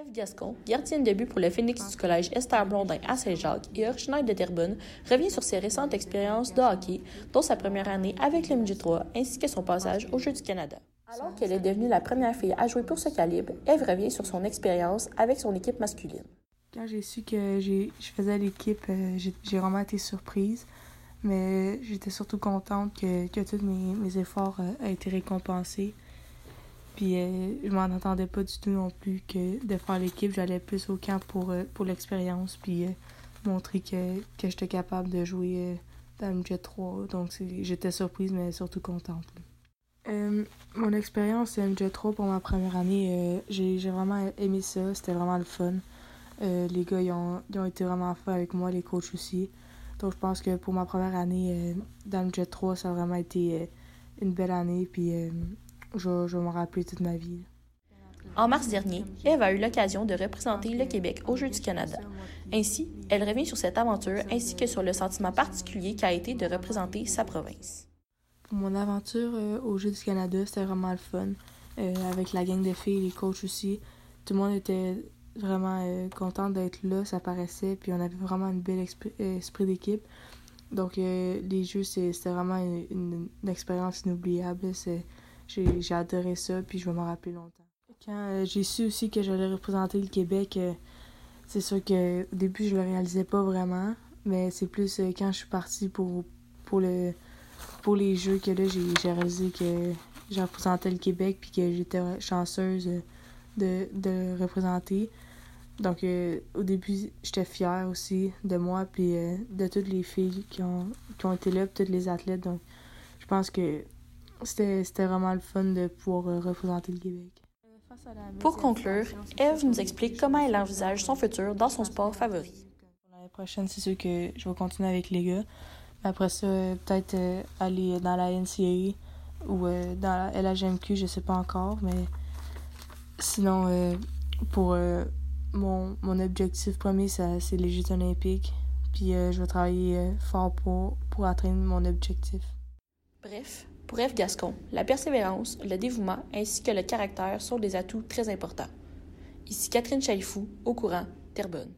Eve Gascon, gardienne de but pour le Phoenix du collège Esther Blondin à Saint-Jacques et originaire de Terrebonne, revient sur ses récentes expériences de hockey, dont sa première année avec le Midget 3 ainsi que son passage aux Jeux du Canada. Alors qu'elle est devenue la première fille à jouer pour ce calibre, Eve revient sur son expérience avec son équipe masculine. Quand j'ai su que je faisais l'équipe, euh, j'ai vraiment été surprise, mais j'étais surtout contente que, que tous mes, mes efforts euh, aient été récompensés. Puis euh, je m'en attendais pas du tout non plus que de faire l'équipe. J'allais plus au camp pour, euh, pour l'expérience, puis euh, montrer que, que j'étais capable de jouer dans le Jet 3. Donc j'étais surprise, mais surtout contente. mon expérience MJ 3 pour ma première année, j'ai vraiment aimé ça. C'était vraiment le fun. les gars, ils ont, ils ont été vraiment fins avec moi, les coachs aussi. Donc je pense que pour ma première année dans le Jet 3, ça a vraiment été une belle année. Puis je, m'en rappeler toute ma vie. En mars dernier, Eve a eu l'occasion de représenter le Québec aux Jeux du Canada. Ainsi, elle revient sur cette aventure ainsi que sur le sentiment particulier qu'a été de représenter sa province. Mon aventure euh, aux Jeux du Canada, c'était vraiment le fun. Euh, avec la gang de filles, les coachs aussi. Tout le monde était vraiment euh, content d'être là, ça paraissait. Puis on avait vraiment un bel esprit, d'équipe. Donc les Jeux, c'était vraiment une, une expérience inoubliable. C'est j'ai adoré ça, puis je vais m'en rappeler longtemps. Quand euh, j'ai su aussi que j'allais représenter le Québec, euh, c'est sûr que au début, je le réalisais pas vraiment, mais c'est plus euh, quand je suis partie pour, pour, le, pour les Jeux que là, j'ai réalisé que j'ai représenté le Québec, puis que j'étais chanceuse de, de le représenter. Donc, au début, j'étais fière aussi de moi, puis de toutes les filles qui ont, qui ont été là, puis toutes les athlètes. Donc, je pense que c'était vraiment le fun de pouvoir euh, représenter le Québec. Pour conclure, Eve nous explique comment elle envisage son futur dans son sport favori. L'année prochaine, c'est sûr que je vais continuer avec les gars. Après ça, peut-être euh, aller dans la NCAA ou euh, dans la LHMQ, je sais pas encore. Mais sinon, pour mon, mon objectif premier, c'est les Jeux olympiques. Puis je vais travailler fort pour, pour atteindre mon objectif. Bref, pour F. Gascon, la persévérance, le dévouement ainsi que le caractère sont des atouts très importants. Ici Catherine Chalifou, au courant, Terrebonne.